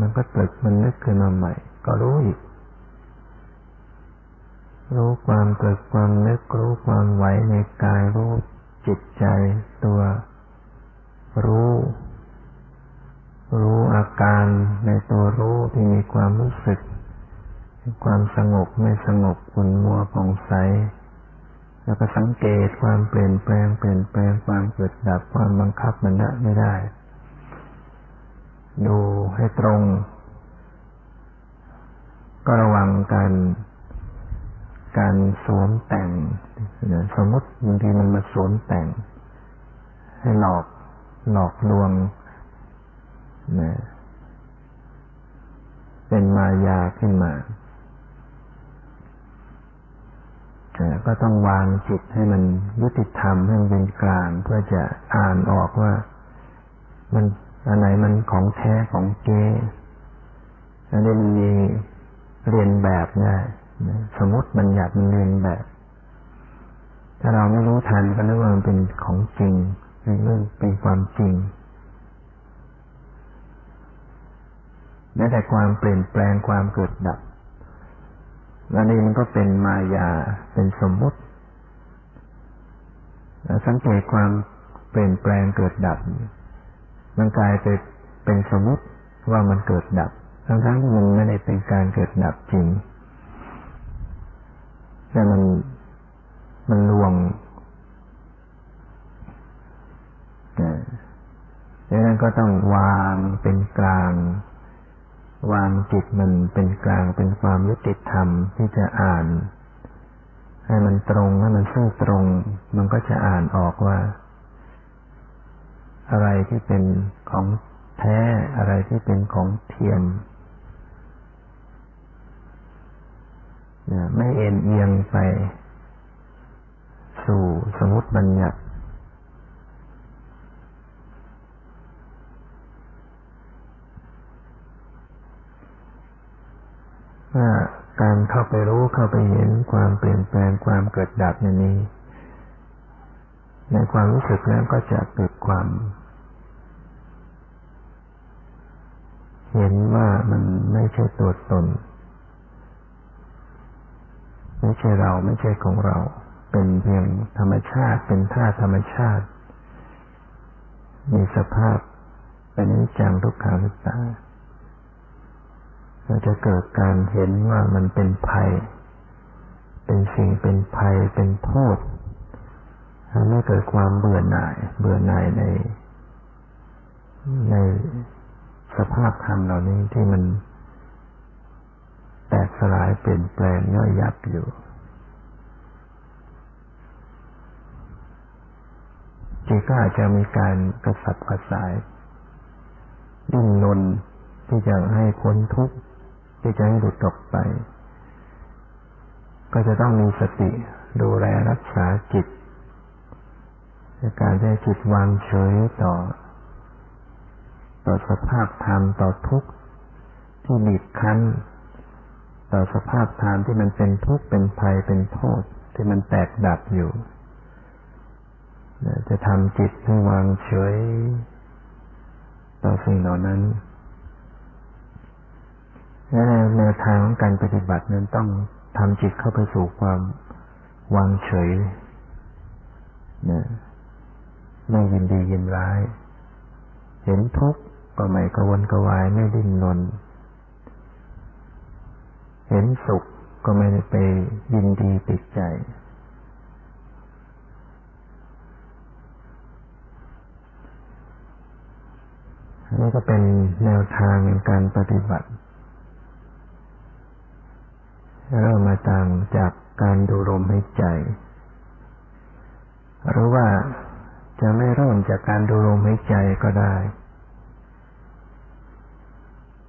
มันก็ตึกมันนึกขึ้นมาใหม่ ก็รู้อีก รู้ความเกิดความนึกรู้ความไหวในกายรู้จิตใจตัว รู้ รู้อาการในตัวรู้ที่มีความรู้สึก ความสงบไม่สงบขุนมัวผ่องใส แล้วก็สังเกตความเปลี่ยนแปลงเปลี่ยนแปลงความเกิดดับความบังคับมันละไม่ได้ ดูให้ตรง ก็ระวังการ การสวมแต่งสมมติบางทีมันมาสวมแต่ง ให้หลอกหลอกลวงนะเป็นมายาขึ้นมาก็ต้องวางจิตให้มันยุติธรรมให้มันเป็นกลางเพื่อจะอ่านออกว่า มันอันไหนมันของแท้ของเก๊อันนี้มันมีเรียนแบบได้ สมมติมันอยากมันเรียนแบบ ถ้าเราไม่รู้ทันก็นึกว่ามันเป็นของจริงเป็นเรื่องเป็นความจริงแม้แต่ความเปลี่ยนแปลงความเกิดดับอันนี้มันก็เป็นมายาเป็นสมมติสังเกตความเปลี่ยนแปลงเกิดดับ มันกลายไปเป็นสมมติว่ามันเกิดดับ ทั้งๆที่มันไม่ได้เป็นการเกิดดับจริง แต่มันมันลวงดังนั้นก็ต้องวางเป็นกลาง วางจิตมันเป็นกลางเป็นความยุติธรรมที่จะอ่าน ให้มันตรงให้มันซื่อตรง มันก็จะอ่านออกว่า อะไรที่เป็นของแท้อะไรที่เป็นของเทียม ไม่เอ็นเอียงไป สู่สมมติบัญญัติว่าการเข้าไปรู้เข้าไปเห็นความเปลี่ยนแปลงความเกิดดับอย่างนี้ ในความรู้สึกแล้วก็จะเกิดความ เห็นว่ามันไม่ใช่ตัวตน ไม่ใช่เราไม่ใช่ของเรา เป็นเพียงธรรมชาติ เป็นธาตุธรรมชาติ มีสภาพเป็นนิจังทุกขังทุกตาเราจะเกิดการเห็นว่ามันเป็นภัย เป็นสิ่งเป็นภัยเป็นโทษทำให้เกิดความเบื่อหน่าย เบื่อหน่ายใน ในสภาพธรรมเหล่านี้ที่มัน แตกสลายเปลี่ยนแปลงย่อยยับอยู่จิตก็อาจจะมีการกระสับกระส่าย ดิ้นรนที่จะให้พ้นทุกข์ที่จะให้หลุดออกไป ก็จะต้องมีสติดูแลรักษาจิตในการให้จิตวางเฉยต่อ ต่อสภาพธรรมต่อทุกข์ที่บีบคั้น ต่อสภาพธรรมที่มันเป็นทุกข์เป็นภัยเป็นโทษที่มันแตกดับอยู่จะทำจิตให้วางเฉย ต่อสิ่งเหล่านั้นและแนวทางของการปฏิบัตินั้นต้องทำจิตเข้าไปสู่ความวางเฉยนะไม่ยินดียินร้าย เห็นทุกข์ก็ไม่กวนกวายไม่ดิ้นรน เห็นสุขก็ไม่ได้ไปยินดีติดใจ นี่ก็เป็นแนวทางในการปฏิบัติ เริ่มมาต่างจากการดูลมหายใจ หรือว่าจะไม่เริ่มจากการดูลมหายใจก็ได้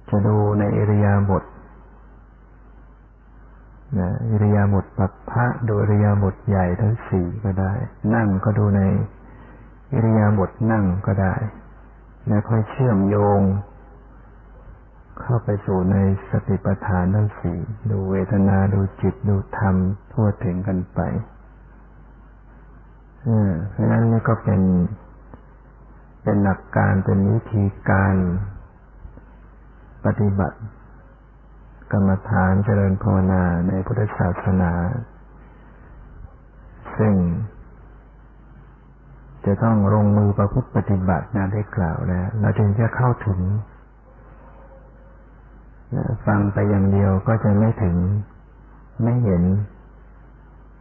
จะดูในอริยาบถ นะอิริยาบถปัปพะดูอิริยาบถใหญ่ทั้งสี่ก็ได้ นั่งก็ดูในอิริยาบบทนั่งก็ได้แล้วค่อยเชื่อมโยง เข้าไปสู่ในสติปัฏฐานทั้งสี่ดูเวทนาดูจิตดูธรรม ทั่วถึงกันไปเพราะนั้นนี่ก็เป็นเป็นหลักการเป็นวิธีการปฏิบัติ กรรมฐานเจริญภาวนาในพุทธศาสนา ซึ่ง จะต้องลงมือประพฤติปฏิบัตินะได้กล่าวแล้ว เราจึงจะเข้าถึงฟังไปอย่างเดียวก็จะไม่ถึง ไม่เห็น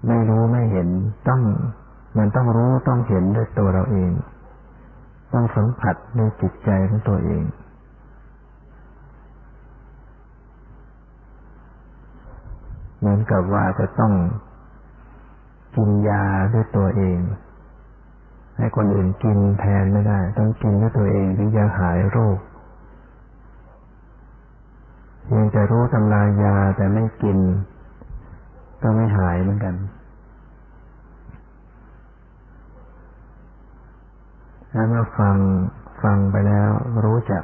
ไม่รู้ไม่เห็น ต้องมันต้องรู้ต้องเห็นด้วยตัวเราเอง ต้องสัมผัสในจิตใจของตัวเอง เหมือนกับว่าจะต้องกินยาด้วยตัวเอง ให้คนอื่นกินแทนไม่ได้ ต้องกินด้วยตัวเองถึงจะหายโรคเพียงจะรู้ตำรายาแต่ไม่กิน ก็ไม่หายเหมือนกันถ้าเมื่อฟังฟังไปแล้วรู้จัก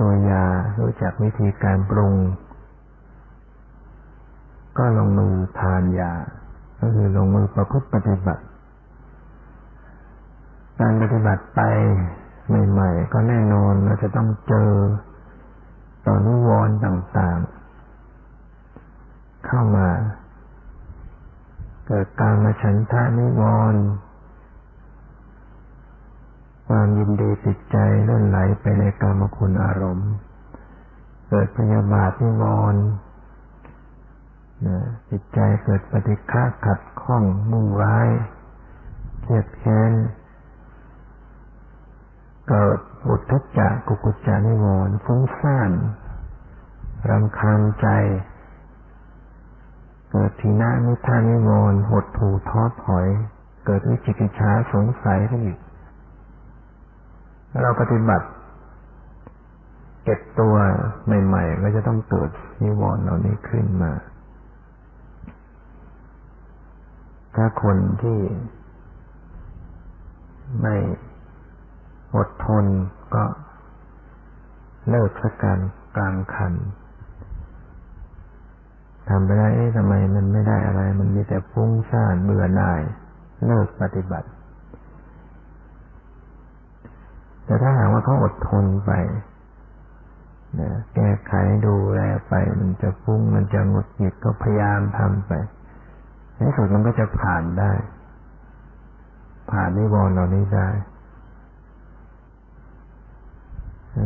ตัวยารู้จักวิธีการปรุง ก็ลงมือทานยา ก็คือลงมือประพฤติปฏิบัติ การปฏิบัติไปใหม่ๆ ก็แน่นอนเราจะต้องเจอต่อนุวรต่างๆ เข้ามา เกิดการมาฉันทานิวรณ์ความยินดีติดใจเลื่อนไหลไปในกรรมคุณอารมณ์ เกิดพยาบาทนิวรณ์ จิตใจเกิดปฏิฆาขัดข้องมุ่งร้ายเกียดแค้นเกิดอุทธจจะกุกุจจานิวรณ์ฟุ้งซ่านรำคาญใจ เกิดทีนามิทานิวรณ์หดถูท้อถอย เกิดวิจิกิจฉาสงสัยขึ้นอีกเราปฏิบัติเก็บตัวใหม่ ๆ ก็จะต้องเกิดนิวรณ์เหล่านี้ขึ้นมา ถ้าคนที่ไม่อดทนก็เลิกสักการกลางคันทำไปได้เอ๊ะทำไมมันไม่ได้อะไร มันมีแต่ฟุ้งซ่านเบื่อหน่าย เลิกปฏิบัติ แต่ถ้าหากว่าเขาอดทนไปนะแก้ไขดูแลไป มันจะฟุ้งมันจะงดหงิดก็พยายามทำไป ในสุดมันก็จะผ่านได้ ผ่านนิวรณ์เหล่านี้ได้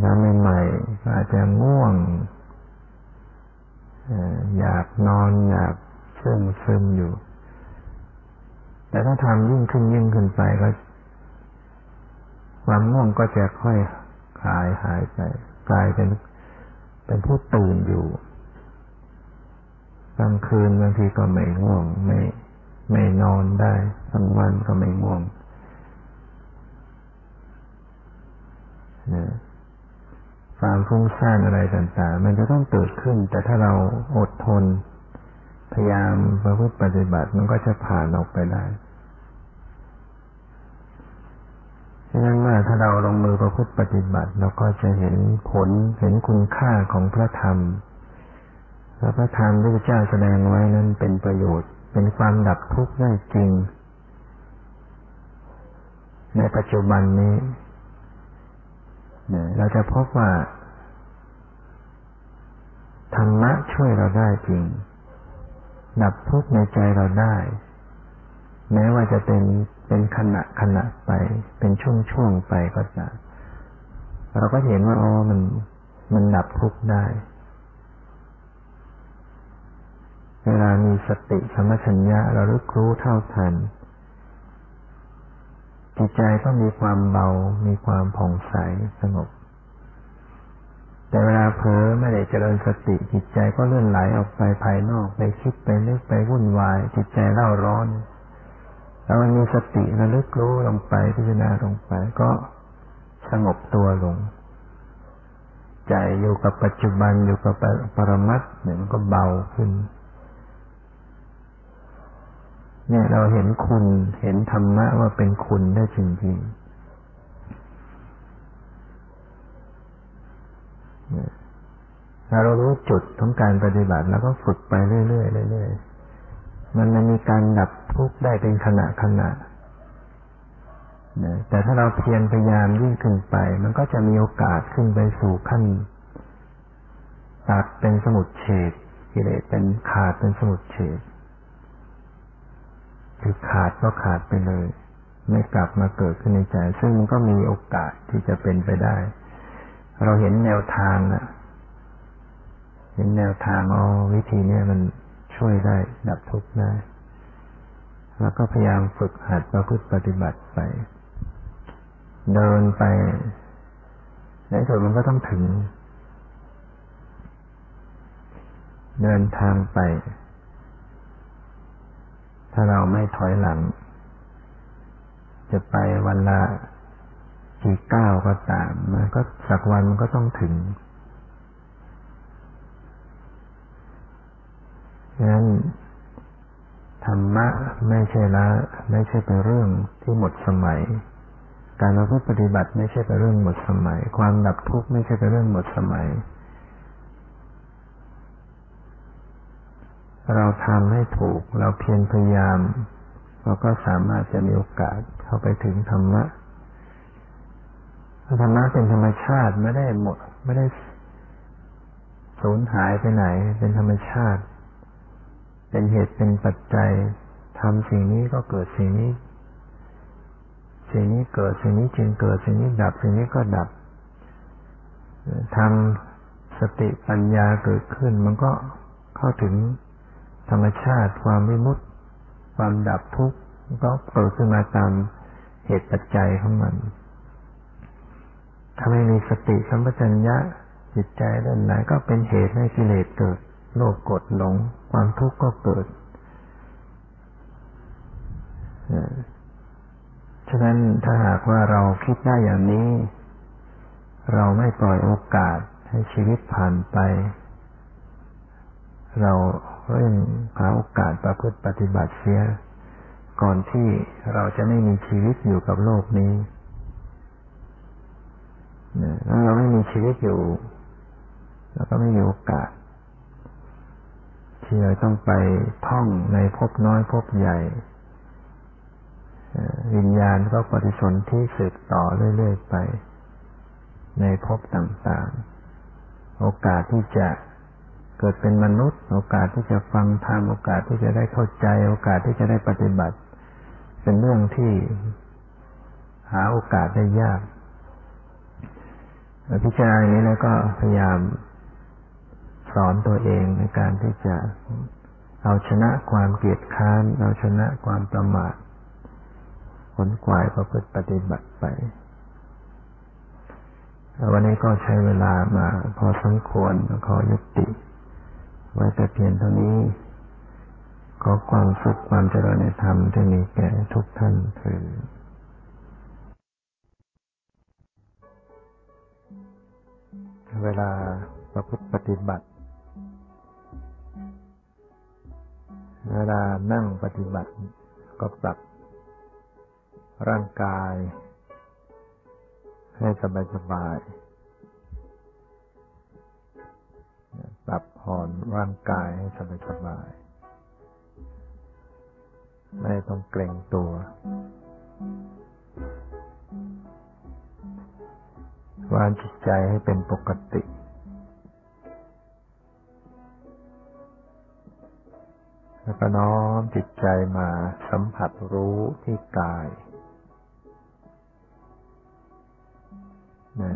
ถ้าใหม่ๆก็อาจจะง่วงอยากนอนอยากซึมซึมอยู่ แต่ถ้าทำยิ่งขึ้นยิ่งขึ้นไปก็ความง่วงก็จะค่อยหายหายไปกลายเป็นเป็นผู้ตื่นอยู่ กลางคืนบางทีก็ไม่ง่วง ไม่ไม่นอนได้ทั้งวันก็ไม่ง่วงนะความฟุ้งซ่านอะไรต่างๆ มันจะต้องเกิดขึ้น แต่ถ้าเราอดทน พยายามประพฤติปฏิบัติมันก็จะผ่านออกไปได้ฉะนั้นว่าถ้าเราลงมือประพฤติปฏิบัติเราก็จะเห็นผลเห็นคุณค่าของพระธรรม และพระธรรมที่พระเจ้าแสดงไว้นั้นเป็นประโยชน์ เป็นความดับทุกข์ได้จริง ในปัจจุบันนี้ เราจะพบว่า ธรรมะช่วยเราได้จริง ดับทุกข์ในใจเราได้ แม้ว่าจะเป็นเป็นขณะขณะไป เป็นช่วงช่วงไปก็จะเราก็เห็นว่าอ๋อมันมันดับทุกข์ได้ เวลามีสติสมัชัญญะเราลึกรู้เท่าทัน จิตใจก็มีความเบา มีความผ่องใสสงบ แต่เวลาเผลอไม่ได้เจริญสติจิตใจก็เลื่อนไหลออกไปภายนอกไปคิดไปนึกไปวุ่นวาย จิตใจเล่าร้อนแล้วมันมีสติระลึกรู้ลงไปพิจารณาลงไปก็สงบตัวลง ใจอยู่กับปัจจุบันอยู่กับปรมัตเนี่ยมันก็เบาขึ้น เนี่ย เราเห็นคุณเห็นธรรมะว่าเป็นคุณได้จริงๆเรารู้จุดของการปฏิบัติ แล้วก็ฝึกไปเรื่อยๆเรื่อยๆมันมีการดับทุกข์ได้เป็นขณะขณะแต่ถ้าเราเพียรพยายามยิ่งขึ้นไป มันก็จะมีโอกาสขึ้นไปสู่ขั้นตัดเป็นสมุดเฉดกิเลสเป็นขาดเป็นสมุดเฉด คือขาดก็ขาดไปเลย ไม่กลับมาเกิดขึ้นในใจ ซึ่งมันก็มีโอกาสที่จะเป็นไปได้ เราเห็นแนวทางนะเห็นแนวทางอ๋อวิธีนี้มันช่วยได้ดับทุกข์ได้แล้วก็พยายามฝึกหัดประพฤติปฏิบัติไป เดินไปในสุดมันก็ต้องถึง เดินทางไป ถ้าเราไม่ถอยหลัง จะไปวันละกี่ก้าวก็ตามมันก็สักวันมันก็ต้องถึงฉะนั้นธรรมะไม่ใช่ละ ไม่ใช่เป็นเรื่องที่หมดสมัย การเราพูดปฏิบัติไม่ใช่เป็นเรื่องหมดสมัย ความดับทุกข์ไม่ใช่เป็นเรื่องหมดสมัย เราทำให้ถูก เราเพียรพยายาม เราก็สามารถจะมีโอกาสเข้าไปถึงธรรมะธรรมะเป็นธรรมชาติไม่ได้หมด ไม่ได้สูญหายไปไหน เป็นธรรมชาติ เป็นเหตุเป็นปัจจัยทำสิ่งนี้ก็เกิดสิ่งนี้ สิ่งนี้เกิดสิ่งนี้จึงเกิดสิ่งนี้ดับสิ่งนี้ก็ดับทำสติปัญญาเกิดขึ้นมันก็เข้าถึง ธรรมชาติ ความวิมุตติความดับทุกข์ก็เกิดขึ้นมาตามเหตุปัจจัยของมัน ถ้าไม่มีสติสัมปชัญญะจิตใจเรื่อนไหนก็เป็นเหตุให้กิเลสเกิด โลภกดหลง ความทุกข์ก็เกิดฉะนั้นถ้าหากว่าเราคิดได้อย่างนี้ เราไม่ปล่อยโอกาสให้ชีวิตผ่านไป เราเร่งหาโอกาสประพฤติปฏิบัติเสีย ก่อนที่เราจะไม่มีชีวิตอยู่กับโลกนี้ถ้าเราไม่มีชีวิตอยู่เราก็ไม่มีโอกาส ที่เราต้องไปท่องในภพน้อยภพใหญ่วิญญาณก็ปฏิสนธิสืบต่อเรื่อย ๆ ไป ในภพต่างๆ โอกาสที่จะ เกิดเป็นมนุษย์ โอกาสที่จะฟังธรรมโอกาสที่จะได้เข้าใจ โอกาสที่จะได้ปฏิบัติ เป็นเรื่องที่หาโอกาสได้ยากพิจารณาอย่างนี้แล้วก็พยายามสอนตัวเองในการที่จะเอาชนะความเกลียดค้านเอาชนะความประมาทผลกวายประพฤติปฏิบัติไปวันนี้ก็ใช้เวลามาพอสมควรขอยุติ ไว้แต่เพียงเท่านี้ ขอความสุขความเจริญในธรรมที่มีแก่ทุกท่านเถิดเวลาประพฤติปฏิบัติ เวลานั่งปฏิบัติ ก็ปรับร่างกาย ให้สบายสบาย ปรับผ่อนร่างกายให้สบายสบาย ไม่ต้องเกรงตัว วางจิตใจให้เป็นปกติแล้วก็น้อมจิตใจมาสัมผัสรู้ที่กายนะ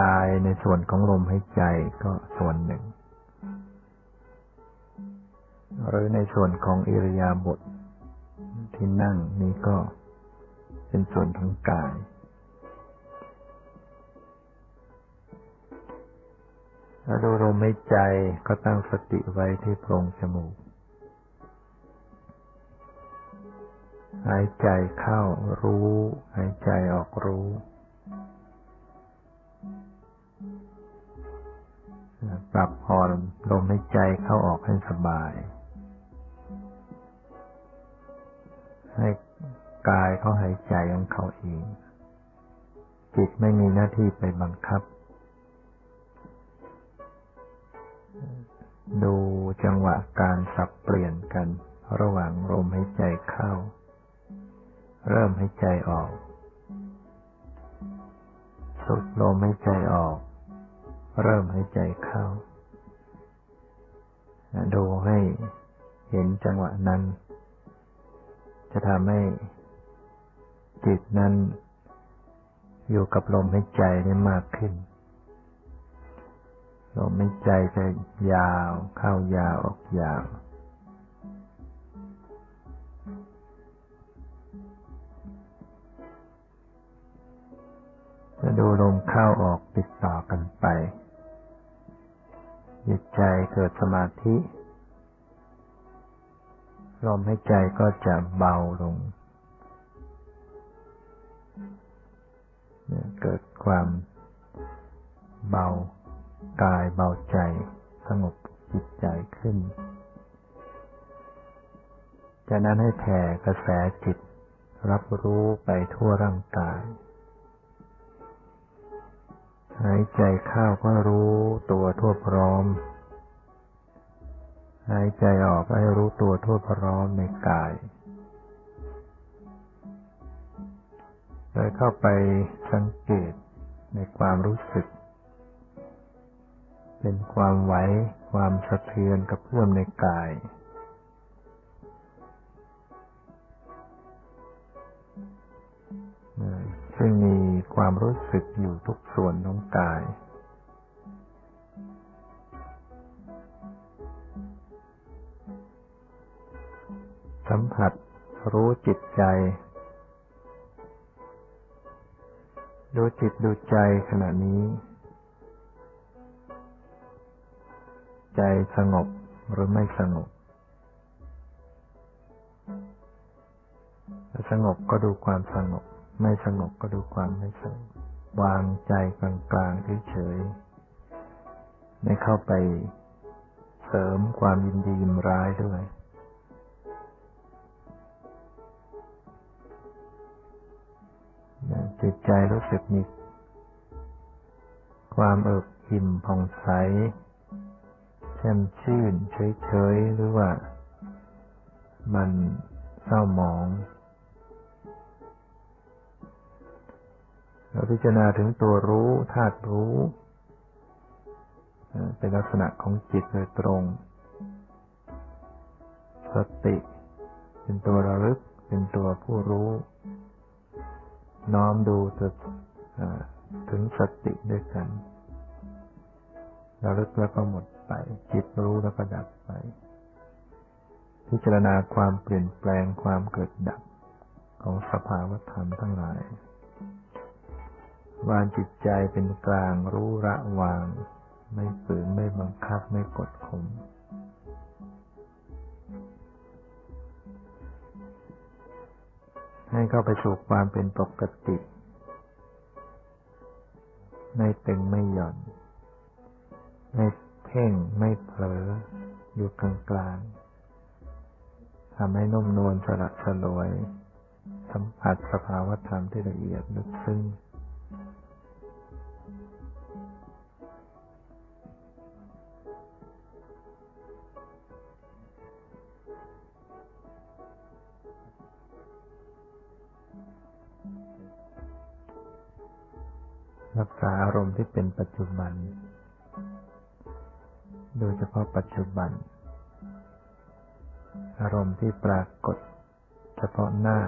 กายในส่วนของลมหายใจก็ส่วนหนึ่ง หรือในส่วนของอิริยาบถที่นั่งนี้ก็เป็นส่วนของกาย แล้วดูลมหายใจก็ตั้งสติไว้ที่โพรงจมูก หายใจเข้ารู้ หายใจออกรู้ ปรับผ่อนลมหายใจเข้าออกให้สบาย ให้กายเขาหายใจของเขาเอง จิตไม่มีหน้าที่ไปบังคับ ดูจังหวะการสับเปลี่ยนกัน ระหว่างลมหายใจเข้า เริ่มหายใจออก สุดลมหายใจออก เริ่มหายใจเข้า ดูให้เห็นจังหวะนั้น จะทำให้จิตนั้นอยู่กับลมหายใจได้มากขึ้น ลมหายใจจะยาวเข้ายาวออกยาว จะดูลมเข้าออกติดต่อกันไป จิตใจเกิดสมาธิ ลมหายใจก็จะเบาลง เกิดความเบากายเบาใจ สงบจิตใจขึ้น จากนั้นให้แผ่กระแสจิตรับรู้ไปทั่วร่างกาย หายใจเข้าก็รู้ตัวทั่วพร้อม หายใจออกก็ให้รู้ตัวทั่วพร้อมในกายโดยเข้าไปสังเกตในความรู้สึก เป็นความไหว ความสะเทือนกับเพื่อมในกาย ซึ่งมีความรู้สึกอยู่ทุกส่วนของกาย สัมผัสรู้จิตใจ ดูจิตดูใจขณะนี้ ใจสงบหรือไม่สงบสงบก็ดูความสงบ ไม่สงบก็ดูความไม่สงบ วางใจกลางๆเฉยๆไม่เข้าไปเสริมความยินดียินร้ายด้วย จิตใจรู้สึกมีความเอิบอิ่มผ่องใสแช่มชื่นเฉยๆหรือว่า มันเศร้าหมองเราพิจารณาถึงตัวรู้ธาตุรู้ เป็นลักษณะของจิตโดยตรง สติ เป็นตัวระลึก เป็นตัวผู้รู้ น้อมดูถึงสติด้วยกันระลึกแล้วก็หมดไป จิตรู้แล้วก็ดับไป พิจารณาความเปลี่ยนแปลงความเกิดดับของสภาวธรรมทั้งหลายวางจิตใจเป็นกลางรู้ระวาง ไม่ฝืนไม่บังคับไม่กดข่ม ให้เข้าไปสู่ความเป็นปกติ ไม่ตึงไม่หย่อน ไม่เพ่งไม่เผลอ อยู่กลางกลางทำให้นุ่มนวลสละสลวย สัมผัสสภาวธรรมที่ละเอียดลึกซึ้ง รักษาอารมณ์ที่เป็นปัจจุบัน โดยเฉพาะปัจจุบัน อารมณ์ที่ปรากฏ เฉพาะหน้า